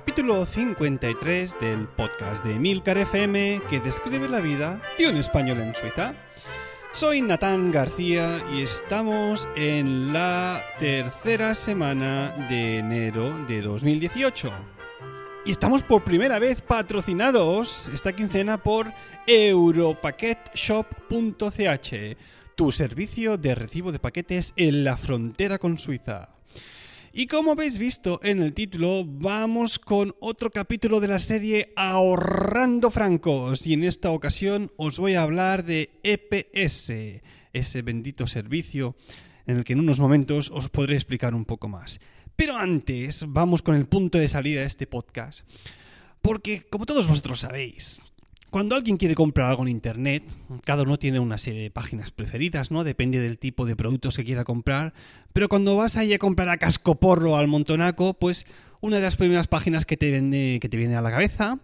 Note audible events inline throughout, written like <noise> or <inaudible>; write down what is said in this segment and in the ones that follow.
capítulo 53 del podcast de Milcar FM que describe la vida de un español en Suiza. Soy Natán García y estamos en la tercera semana de enero de 2018. Y estamos por primera vez patrocinados esta quincena por europaquetshop.ch, tu servicio de recibo de paquetes en la frontera con Suiza. Y como habéis visto en el título, vamos con otro capítulo de la serie Ahorrando Francos. Y en esta ocasión os voy a hablar de EPS, ese bendito servicio en el que en unos momentos os podré explicar un poco más. Pero antes, vamos con el punto de salida de este podcast. Porque, como todos vosotros sabéis, cuando alguien quiere comprar algo en Internet, cada uno tiene una serie de páginas preferidas, ¿no? Depende del tipo de productos que quiera comprar. Pero cuando vas ahí a comprar a cascoporro al montonaco, pues una de las primeras páginas que te, viene, que te viene a la cabeza,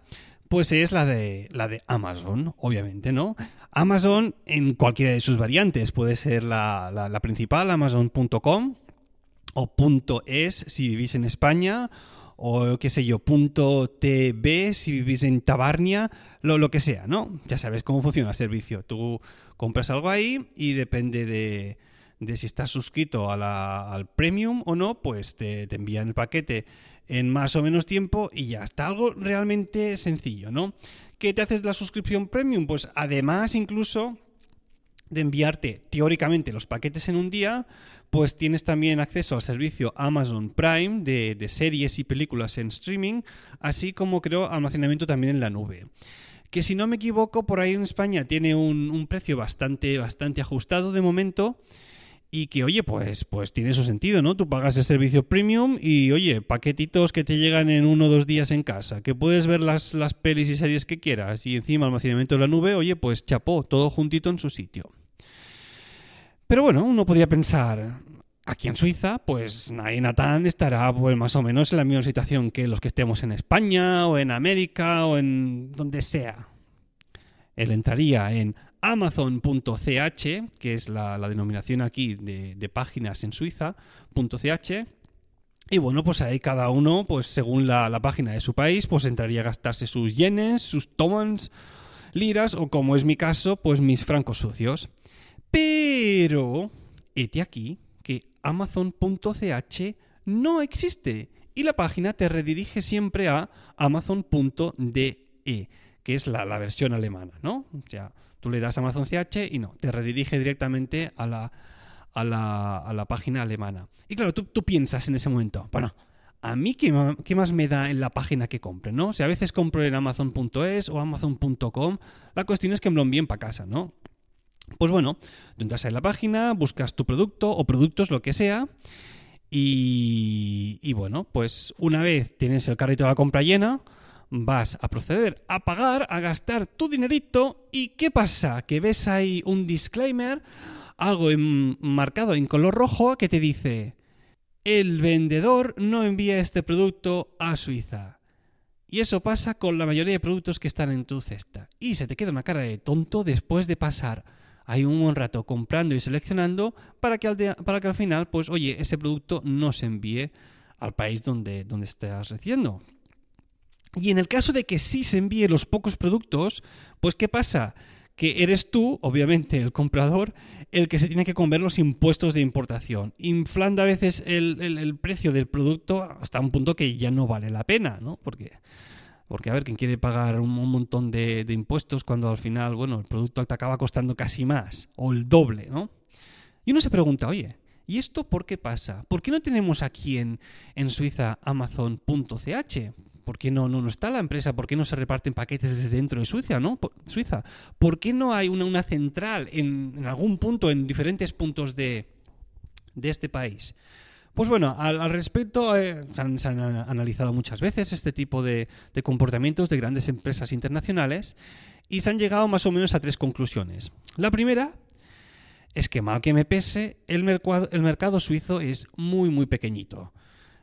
pues es la de, la de Amazon, obviamente, ¿no? Amazon en cualquiera de sus variantes. Puede ser la, la principal, amazon.com, o .es si vivís en España, o qué sé yo, punto .tv si vivís en Tabarnia, lo, lo que sea, ¿no? Ya sabes cómo funciona el servicio. Tú compras algo ahí y depende de, de si estás suscrito a la, al premium o no, pues te, te, envían el paquete en más o menos tiempo y ya está. Algo realmente sencillo, ¿no? ¿Qué te haces la suscripción premium? Pues además incluso de enviarte teóricamente los paquetes en un día, pues tienes también acceso al servicio Amazon Prime de, series y películas en streaming, así como creo almacenamiento también en la nube. Que si no me equivoco, por ahí en España tiene un, un precio bastante, bastante ajustado de momento. Y que, oye, pues, pues tiene su sentido, ¿no? Tú pagas el servicio premium y, oye, paquetitos que te llegan en uno o dos días en casa, que puedes ver las, las pelis y series que quieras y encima almacenamiento en la nube, oye, pues chapó, todo juntito en su sitio. Pero bueno, uno podría pensar, aquí en Suiza, pues Natán estará pues, más o menos en la misma situación que los que estemos en España o en América o en donde sea. Él entraría en amazon.ch, que es la, denominación aquí de, páginas en Suiza, .ch, y bueno, pues ahí cada uno, pues según la, la, página de su país, pues entraría a gastarse sus yenes, sus tomans, liras o como es mi caso, pues mis francos sucios. Pero, hete aquí que amazon.ch no existe y la página te redirige siempre a amazon.de, que es la, versión alemana, ¿no? O sea, tú le das Amazon CH y no, te redirige directamente a la, a la, a la página alemana. Y claro, tú, tú, piensas en ese momento, bueno, ¿a mí qué, qué, más me da en la página que compre, no? O sea, a veces compro en amazon.es o amazon.com, la cuestión es que me lo envíen para casa, ¿no? Pues bueno, tú entras en la página, buscas tu producto o productos, lo que sea, y, bueno, pues una vez tienes el carrito de la compra llena, vas a proceder a pagar, a gastar tu dinerito, y ¿qué pasa? Que ves ahí un disclaimer, algo marcado en color rojo que te dice, el vendedor no envía este producto a Suiza. Y eso pasa con la mayoría de productos que están en tu cesta. Y se te queda una cara de tonto después de pasar hay un buen rato comprando y seleccionando para que al, de, para que al final, pues oye, ese producto no se envíe al país donde, donde estás recibiendo. Y en el caso de que sí se envíe los pocos productos, pues ¿qué pasa? Que eres tú, obviamente, el comprador, el que se tiene que comer los impuestos de importación, inflando a veces el, el, el precio del producto hasta un punto que ya no vale la pena, ¿no? Porque porque, a ver, ¿quién quiere pagar un, montón de, impuestos cuando al final, bueno, el producto te acaba costando casi más o el doble, ¿no? Y uno se pregunta, oye, ¿y esto por qué pasa? ¿Por qué no tenemos aquí en, en Suiza Amazon.ch? ¿Por qué no, no, no, está la empresa? ¿Por qué no se reparten paquetes desde dentro de Suiza? ¿no? Suiza. ¿Por qué no hay una, una central en, en, algún punto, en diferentes puntos de, de este país? Pues bueno, al, respecto eh, se, han, analizado muchas veces este tipo de, comportamientos de grandes empresas internacionales y se han llegado más o menos a tres conclusiones. La primera es que mal que me pese, el mercado, suizo es muy muy pequeñito.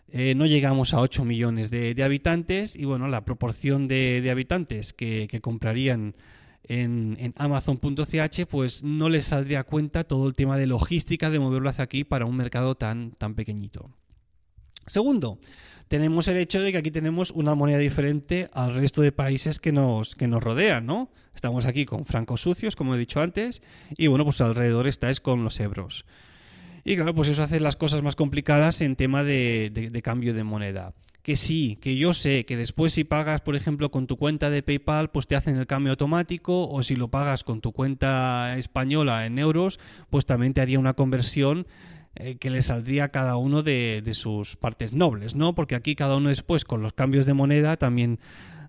Eh, no llegamos a 8 millones de, habitantes y bueno, la proporción de, habitantes que comprarían en, Amazon.ch, pues no les saldría a cuenta todo el tema de logística de moverlo hacia aquí para un mercado tan, tan pequeñito. Segundo, tenemos el hecho de que aquí tenemos una moneda diferente al resto de países que nos, que nos rodean, ¿no? Estamos aquí con francos sucios, como he dicho antes, y bueno, pues alrededor estáis con los euros. Y claro, pues eso hace las cosas más complicadas en tema de cambio de moneda que sí, que yo sé que después si pagas, por ejemplo, con tu cuenta de PayPal, pues te hacen el cambio automático, o si lo pagas con tu cuenta española en euros, pues también te haría una conversión eh, que le saldría a cada uno de, sus partes nobles, ¿no? Porque aquí cada uno después, con los cambios de moneda, también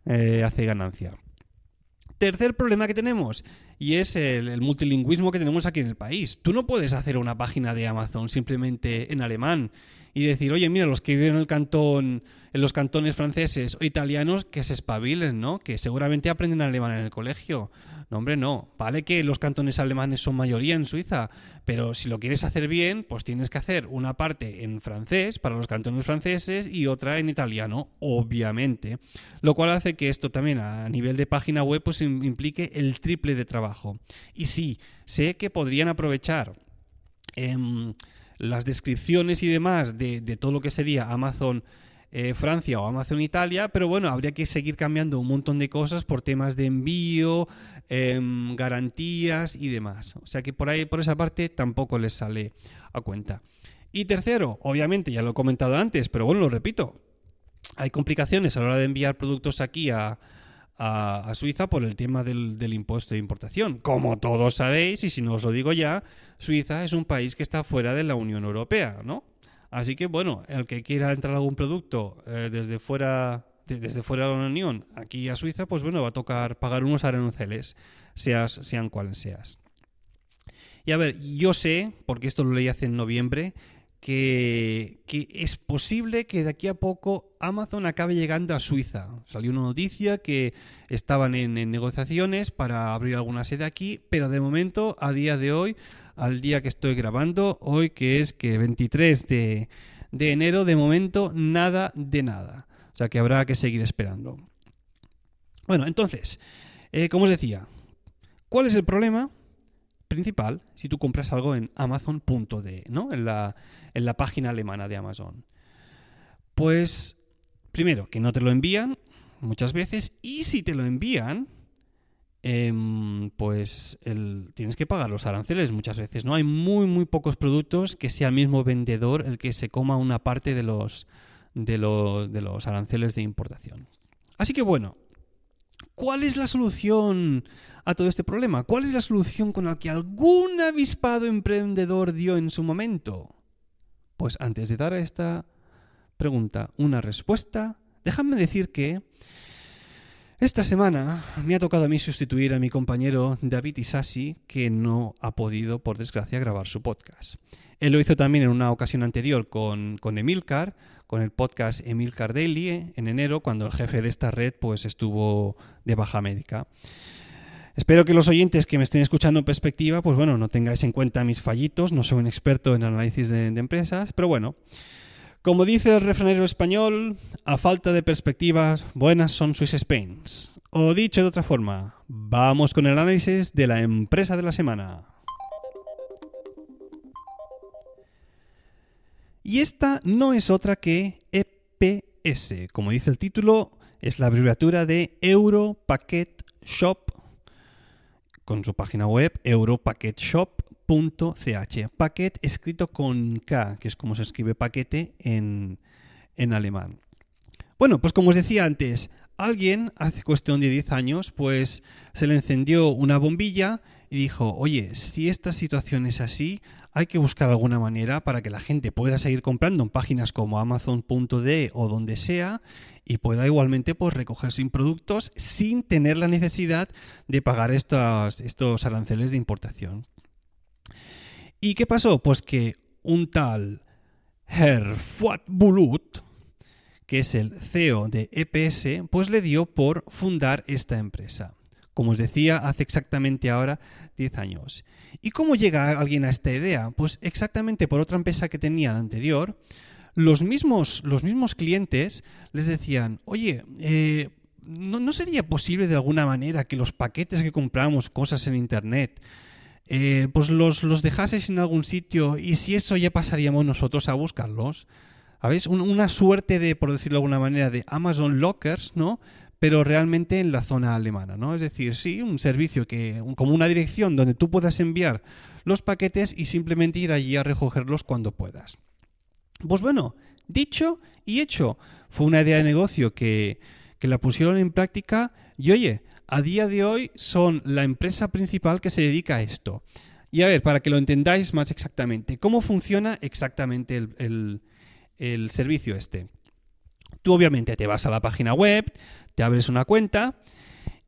eh, hace ganancia. Tercer problema que tenemos, y es el, multilingüismo que tenemos aquí en el país. Tú no puedes hacer una página de Amazon simplemente en alemán y decir, oye, mira, los que viven en el cantón, en los cantones franceses o italianos, que se espabilen, ¿no? Que seguramente aprenden alemán en el colegio. No, hombre, no. Vale que los cantones alemanes son mayoría en Suiza, pero si lo quieres hacer bien, pues tienes que hacer una parte en francés para los cantones franceses y otra en italiano, obviamente. Lo cual hace que esto también a nivel de página web pues implique el triple de trabajo. Y sí, sé que podrían aprovechar... Em, las descripciones y demás de, todo lo que sería Amazon eh, Francia o Amazon Italia, pero bueno, habría que seguir cambiando un montón de cosas por temas de envío, em, garantías y demás. O sea que por ahí, por esa parte, tampoco les sale a cuenta. Y tercero, obviamente, ya lo he comentado antes, pero bueno, lo repito, hay complicaciones a la hora de enviar productos aquí a, a, Suiza por el tema del, impuesto de importación. Como todos sabéis, y si no os lo digo ya, Suiza es un país que está fuera de la Unión Europea, ¿no? Así que bueno, el que quiera entrar algún producto eh, desde fuera desde fuera de la Unión aquí a Suiza, pues bueno, va a tocar pagar unos aranceles, sean cuales seas. Y a ver, yo sé, porque esto lo leí hace en noviembre, que, es posible que de aquí a poco Amazon acabe llegando a Suiza. Salió una noticia que estaban en, negociaciones para abrir alguna sede aquí, pero de momento, a día de hoy, al día que estoy grabando, hoy que es que 23 de, enero, de momento nada de nada. O sea que habrá que seguir esperando. Bueno, entonces, eh, como os decía, ¿cuál es el problema? Principal si tú compras algo en amazon.de, ¿no? En la, en la página alemana de Amazon. Pues, primero, que no te lo envían muchas veces y si te lo envían, em, pues tienes que pagar los aranceles muchas veces, ¿no? Hay muy, muy pocos productos que sea el mismo vendedor el que se coma una parte de los, de los, de los aranceles de importación. Así que bueno, ¿cuál es la solución a todo este problema? ¿Cuál es la solución con la que algún avispado emprendedor dio en su momento? Pues antes de dar a esta pregunta una respuesta, déjame decir que esta semana me ha tocado a mí sustituir a mi compañero David Isasi, que no ha podido, por desgracia, grabar su podcast. Él lo hizo también en una ocasión anterior con, con Emilcar, con el podcast Emilcar Daily, en enero, cuando el jefe de esta red pues, estuvo de baja médica. Espero que los oyentes que me estén escuchando en perspectiva, pues bueno, no tengáis en cuenta mis fallitos, no soy un experto en análisis de, empresas, pero bueno, como dice el refranero español, a falta de perspectivas, buenas son Swiss Spains. O dicho de otra forma, vamos con el análisis de la empresa de la semana. Y esta no es otra que EPS. Como dice el título, es la abreviatura de Euro Packet Shop con su página web europacketshop.ch. Paquet escrito con K, que es como se escribe paquete en, en alemán. Bueno, pues como os decía antes, alguien hace cuestión de 10 años, pues se le encendió una bombilla y dijo, oye, si esta situación es así, hay que buscar alguna manera para que la gente pueda seguir comprando en páginas como amazon.de o donde sea y pueda igualmente pues, recoger sin productos sin tener la necesidad de pagar estos, estos aranceles de importación. ¿Y qué pasó? Pues que un tal Herr Bulut, que es el CEO de EPS, pues le dio por fundar esta empresa. Como os decía, hace exactamente ahora 10 años. ¿Y cómo llega alguien a esta idea? Pues exactamente por otra empresa que tenía la anterior, los mismos, los mismos clientes les decían, oye, eh, ¿no, sería posible de alguna manera que los paquetes que compramos, cosas en Internet, eh, pues los, los dejases en algún sitio y si eso ya pasaríamos nosotros a buscarlos? ¿Sabéis? una suerte de, por decirlo de alguna manera, de Amazon Lockers, ¿no? Pero realmente en la zona alemana, ¿no? Es decir, sí, un servicio que, como una dirección donde tú puedas enviar los paquetes y simplemente ir allí a recogerlos cuando puedas. Pues bueno, dicho y hecho, fue una idea de negocio que, que la pusieron en práctica y oye, a día de hoy son la empresa principal que se dedica a esto. Y a ver, para que lo entendáis más exactamente, ¿cómo funciona exactamente el, servicio este? Tú obviamente te vas a la página web, te abres una cuenta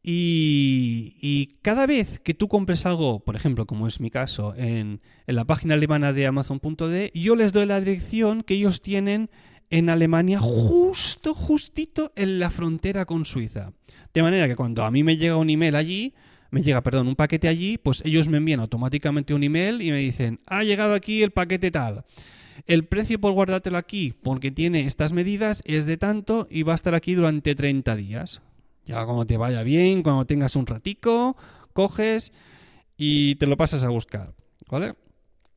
y, cada vez que tú compres algo, por ejemplo, como es mi caso, en, en la página alemana de Amazon.de, yo les doy la dirección que ellos tienen en Alemania, justo, justito en la frontera con Suiza. De manera que cuando a mí me llega un email allí, me llega, perdón, un paquete allí, pues ellos me envían automáticamente un email y me dicen, ha llegado aquí el paquete tal. El precio por guardártelo aquí, porque tiene estas medidas, es de tanto y va a estar aquí durante 30 días. Ya cuando te vaya bien, cuando tengas un ratico, coges y te lo pasas a buscar. ¿Vale?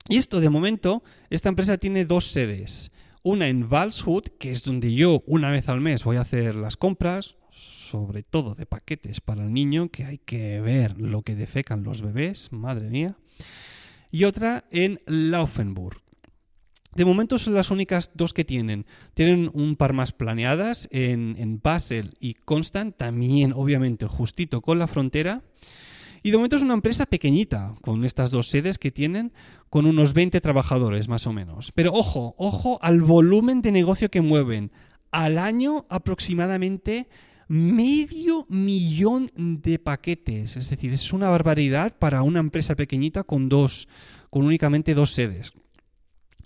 Y esto de momento, esta empresa tiene dos sedes. Una en Valshut, que es donde yo una vez al mes voy a hacer las compras, sobre todo de paquetes para el niño, que hay que ver lo que defecan los bebés, madre mía. Y otra en Laufenburg. De momento son las únicas dos que tienen. Tienen un par más planeadas en, en Basel y Constant, también obviamente justito con la frontera. Y de momento es una empresa pequeñita, con estas dos sedes que tienen, con unos 20 trabajadores más o menos. Pero ojo, ojo al volumen de negocio que mueven. Al año aproximadamente medio millón de paquetes. Es decir, es una barbaridad para una empresa pequeñita con dos, con únicamente dos sedes.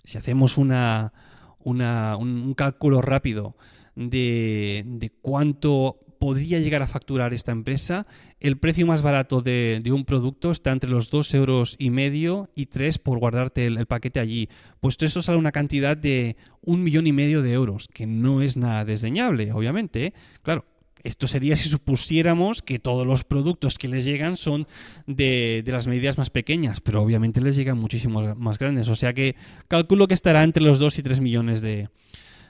Si hacemos una, un, cálculo rápido de, de cuánto podría llegar a facturar esta empresa, el precio más barato de, un producto está entre los 2 euros y medio y 3 por guardarte el, paquete allí. Pues eso sale una cantidad de un millón y medio de euros, que no es nada desdeñable, obviamente. Claro, esto sería si supusiéramos que todos los productos que les llegan son de, de, las medidas más pequeñas, pero obviamente les llegan muchísimos más grandes. O sea que calculo que estará entre los 2 y 3 millones de,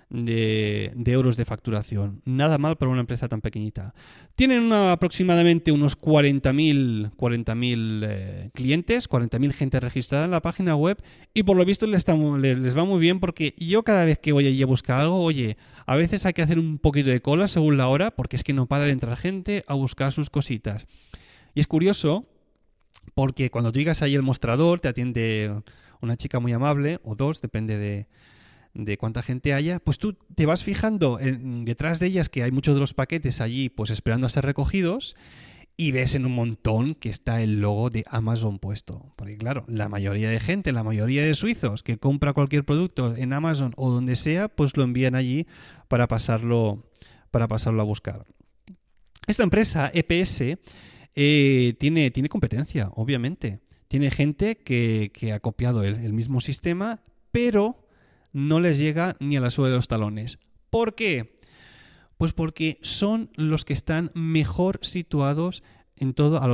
de, euros de facturación. Nada mal para una empresa tan pequeñita. Tienen aproximadamente unos 40.000 40 eh, clientes, 40.000 gente registrada en la página web y por lo visto les, les, va muy bien porque yo cada vez que voy allí a buscar algo, oye, a veces hay que hacer un poquito de cola según la hora porque es que no para de entrar gente a buscar sus cositas. Y es curioso porque cuando tú llegas ahí al mostrador te atiende una chica muy amable o dos, depende de, de cuánta gente haya, pues tú te vas fijando detrás de ellas que hay muchos de los paquetes allí pues esperando a ser recogidos y ves en un montón que está el logo de Amazon puesto. Porque claro, la mayoría de gente, la mayoría de suizos que compra cualquier producto en Amazon o donde sea, pues lo envían allí para pasarlo, para pasarlo a buscar. Esta empresa, EPS, eh, tiene, tiene competencia, obviamente. Tiene gente que, ha copiado el mismo sistema, pero no les llega ni a la suela de los talones. ¿Por qué? Pues porque son los que están mejor situados en todo a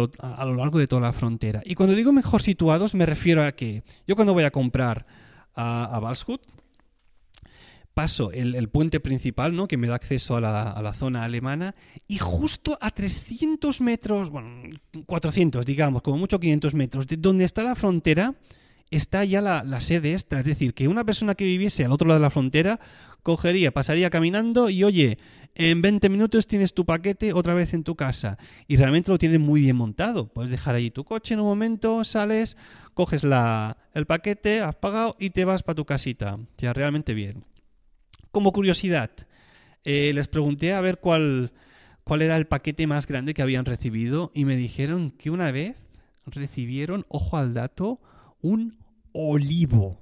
lo, largo de toda la frontera. Y cuando digo mejor situados me refiero a que yo cuando voy a comprar a, a paso el, puente principal, ¿no? Que me da acceso a la, a la, zona alemana. Y justo a 300 metros, bueno, 400, digamos, como mucho 500 metros, de donde está la frontera, está ya la, sede esta. Es decir, que una persona que viviese al otro lado de la frontera cogería, pasaría caminando y oye, en 20 minutos tienes tu paquete otra vez en tu casa. Y realmente lo tienes muy bien montado. Puedes dejar allí tu coche en un momento, sales, coges la, el paquete, has pagado y te vas para tu casita. Ya realmente bien. Como curiosidad, eh, les pregunté a ver cuál, cuál era el paquete más grande que habían recibido y me dijeron que una vez recibieron, ojo al dato, un olivo.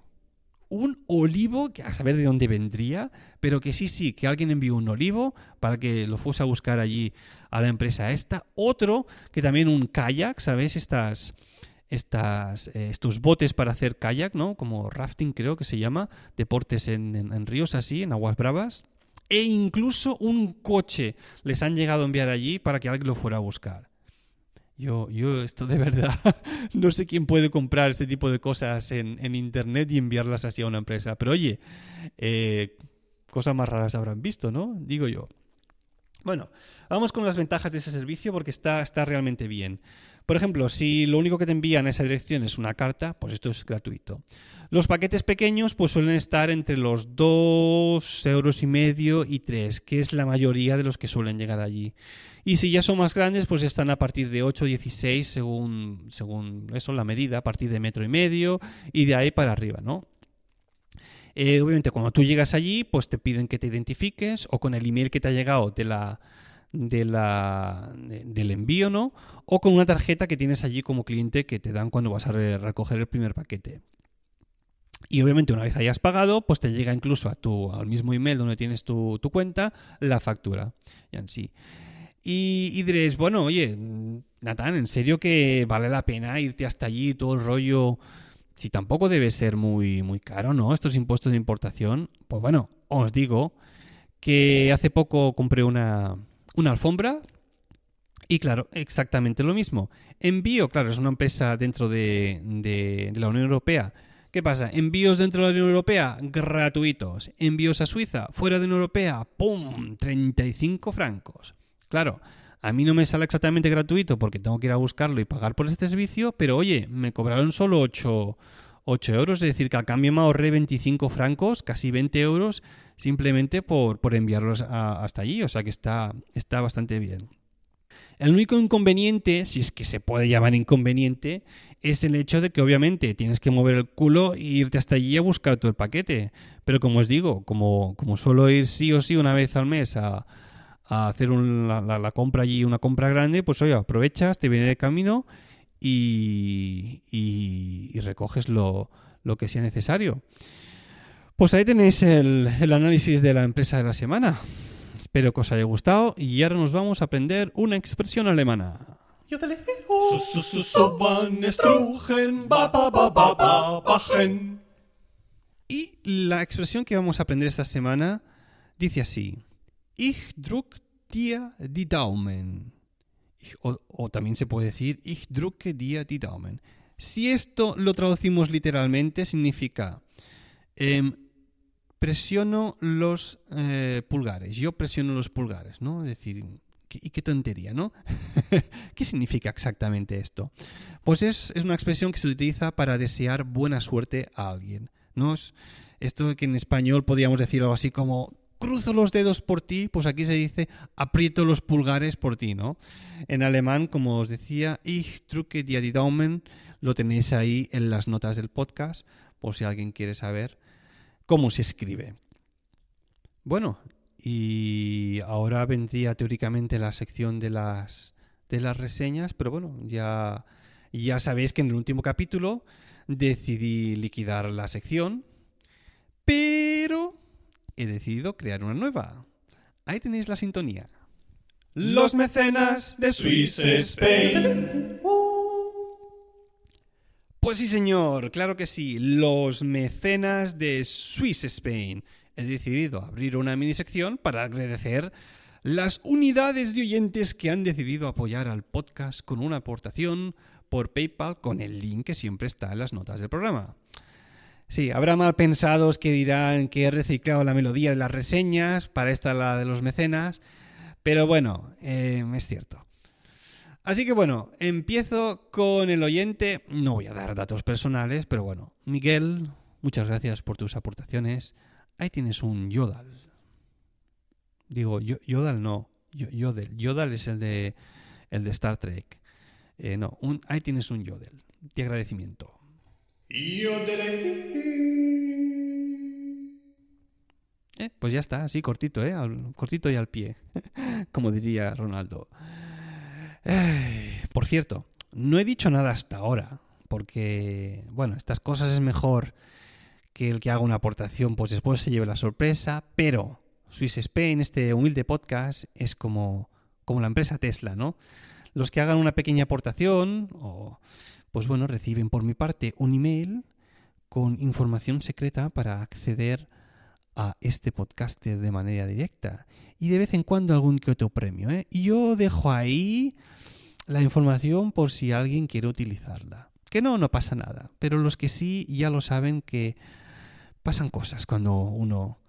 Un olivo, que a saber de dónde vendría, pero que sí, sí, que alguien envió un olivo para que lo fuese a buscar allí a la empresa esta. Otro, que también un kayak, ¿sabes? Estas, estas, eh, estos botes para hacer kayak, ¿no? Como rafting creo que se llama, deportes en, en ríos así, en aguas bravas. E incluso un coche les han llegado a enviar allí para que alguien lo fuera a buscar. Yo, yo esto de verdad, <laughs> no sé quién puede comprar este tipo de cosas en, Internet y enviarlas así a una empresa. Pero oye, eh, cosas más raras habrán visto, ¿no? Digo yo. Bueno, vamos con las ventajas de ese servicio porque está, está realmente bien. Por ejemplo, si lo único que te envían a esa dirección es una carta, pues esto es gratuito. Los paquetes pequeños pues suelen estar entre los 2 euros y medio y 3, que es la mayoría de los que suelen llegar allí. Y si ya son más grandes, pues están a partir de 8 16 según, según eso, la medida, a partir de metro y medio y de ahí para arriba, ¿no? Eh, obviamente, cuando tú llegas allí, pues te piden que te identifiques o con el email que te ha llegado de la, de la, del envío, ¿no? O con una tarjeta que tienes allí como cliente que te dan cuando vas a recoger el primer paquete. Y obviamente una vez hayas pagado, pues te llega incluso a tu, al mismo email donde tienes tu, cuenta la factura. Ya en sí. Y, y, diréis, bueno, oye, Natán, ¿en serio que vale la pena irte hasta allí todo el rollo? Si tampoco debe ser muy, muy caro, ¿no? Estos impuestos de importación. Pues bueno, os digo que hace poco compré una, una alfombra y claro, exactamente lo mismo. Envío, claro, es una empresa dentro de, de, la Unión Europea. ¿Qué pasa? Envíos dentro de la Unión Europea gratuitos. Envíos a Suiza, fuera de la Unión Europea, ¡pum! 35 francos. Claro, a mí no me sale exactamente gratuito porque tengo que ir a buscarlo y pagar por este servicio, pero oye, me cobraron solo 8, 8 euros, es decir, que al cambio me ahorré 25 francos, casi 20 euros, simplemente por, por enviarlos hasta allí, o sea que está, está bastante bien. El único inconveniente, si es que se puede llamar inconveniente, es el hecho de que obviamente tienes que mover el culo e irte hasta allí a buscar todo el paquete. Pero como os digo, como, como suelo ir sí o sí una vez al mes a, hacer la, compra allí, una compra grande, pues oye, aprovechas, te viene de camino y, y, recoges lo, lo que sea necesario. Pues ahí tenéis el, análisis de la empresa de la semana. Espero que os haya gustado y ahora nos vamos a aprender una expresión alemana. Y la expresión que vamos a aprender esta semana dice así: Ich druck dir die Daumen. O, también se puede decir Ich drucke dir die Daumen. Si esto lo traducimos literalmente, significa em, presiono los eh, pulgares, yo presiono los pulgares, ¿no? Es decir, y qué tontería, ¿no? <laughs> ¿Qué significa exactamente esto? Pues es, una expresión que se utiliza para desear buena suerte a alguien, ¿no? Es esto que en español podríamos decir algo así como cruzo los dedos por ti, pues aquí se dice aprieto los pulgares por ti, ¿no? En alemán, como os decía, ich drücke die Daumen, lo tenéis ahí en las notas del podcast, por si alguien quiere saber cómo se escribe. Bueno, y ahora vendría teóricamente la sección de las, de las reseñas, pero bueno, ya, ya sabéis que en el último capítulo decidí liquidar la sección, pero he decidido crear una nueva. Ahí tenéis la sintonía. Los mecenas de Swiss Spain. Pues sí, señor, claro que sí, los mecenas de Swiss Spain. He decidido abrir una mini sección para agradecer las unidades de oyentes que han decidido apoyar al podcast con una aportación por PayPal con el link que siempre está en las notas del programa. Sí, habrá mal pensados que dirán que he reciclado la melodía de las reseñas para esta la de los mecenas, pero bueno, eh, es cierto. Así que bueno, empiezo con el oyente. No voy a dar datos personales, pero bueno, Miguel, muchas gracias por tus aportaciones. Ahí tienes un Yodal. Digo, Yodal no, Yodel. Yodal es el de, el de Star Trek. Eh, no, ahí tienes un Yodel. De agradecimiento. Eh, pues ya está, así cortito, ¿eh? cortito y al pie, <laughs> como diría Ronaldo por cierto, no he dicho nada hasta ahora, porque, bueno, estas cosas es mejor que el que haga una aportación, pues después se lleve la sorpresa, pero Swiss Spain, este humilde podcast, es como, como la empresa Tesla, ¿no? Los que hagan una pequeña aportación, o, pues bueno, reciben por mi parte un email con información secreta para acceder a este podcast de manera directa. Y de vez en cuando algún que otro premio. ¿eh? Y yo dejo ahí la información por si alguien quiere utilizarla. Que no, no pasa nada. Pero los que sí ya lo saben que pasan cosas cuando uno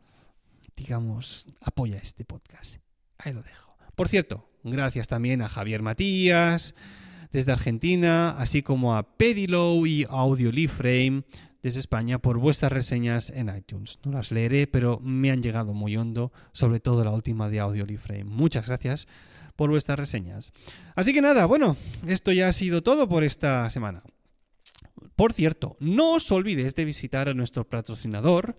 digamos, apoya este podcast. Ahí lo dejo. Por cierto, gracias también a Javier Matías desde Argentina, así como a Pedilow y Audioliframe desde España por vuestras reseñas en iTunes. No las leeré, pero me han llegado muy hondo, sobre todo la última de Audioliframe. Muchas gracias por vuestras reseñas. Así que nada, bueno, esto ya ha sido todo por esta semana. Por cierto, no os olvidéis de visitar a nuestro patrocinador.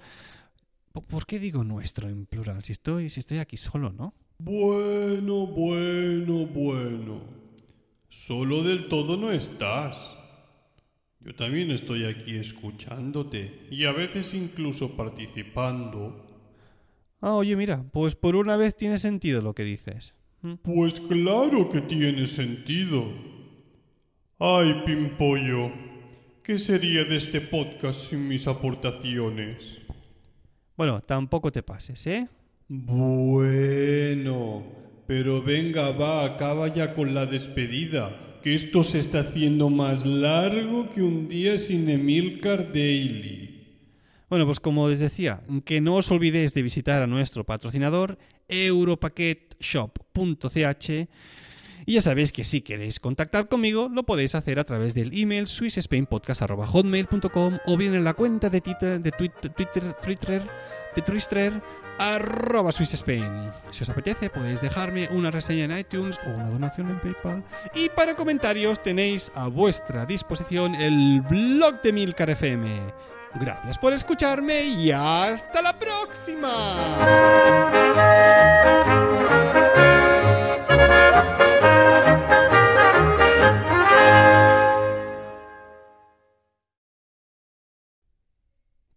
¿Por qué digo nuestro en plural? Si estoy, si estoy aquí solo, ¿no? Bueno, bueno, bueno. Solo del todo no estás. Yo también estoy aquí escuchándote y a veces incluso participando. Ah, oye, mira, pues por una vez tiene sentido lo que dices. ¿Mm? Pues claro que tiene sentido. Ay, Pimpollo, ¿qué sería de este podcast sin mis aportaciones? Bueno, tampoco te pases, ¿eh? Bueno, pero venga, va, acaba ya con la despedida que esto se está haciendo más largo que un día sin Emilcar Daily. Bueno, pues como les decía, que no os olvidéis de visitar a nuestro patrocinador europaquetshop.ch y ya sabéis que si queréis contactar conmigo lo podéis hacer a través del email swissspainpodcast.hotmail.com o bien en la cuenta de Twitter, de Twitter, Twitter, de Twitter arroba SwissSpain. Si os apetece podéis dejarme una reseña en iTunes o una donación en PayPal. Y para comentarios tenéis a vuestra disposición el blog de Milcar FM. Gracias por escucharme y hasta la próxima.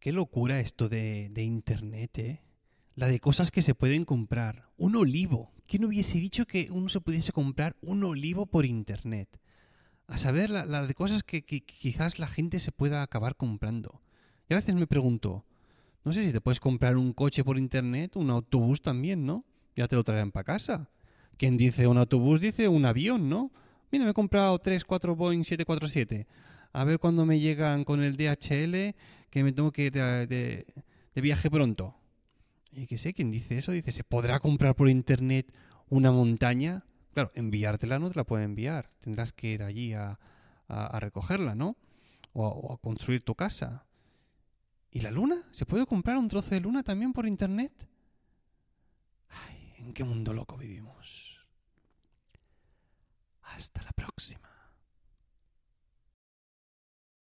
Qué locura esto de, de Internet, ¿eh? la de cosas que se pueden comprar. Un olivo. ¿Quién hubiese dicho que uno se pudiese comprar un olivo por internet? A saber, la, de cosas que, quizás la gente se pueda acabar comprando. Y a veces me pregunto, no sé si te puedes comprar un coche por internet, un autobús también, ¿no? Ya te lo traerán para casa. Quien dice un autobús dice un avión, ¿no? Mira, me he comprado 3, 4 Boeing 747. A ver cuándo me llegan con el DHL que me tengo que ir de viaje pronto. Y que sé, quien dice eso, dice, ¿se podrá comprar por internet una montaña? Claro, enviártela no te la pueden enviar. Tendrás que ir allí a, recogerla, ¿no? O a, construir tu casa. ¿Y la luna? ¿Se puede comprar un trozo de luna también por internet? Ay, ¿en qué mundo loco vivimos? Hasta la próxima.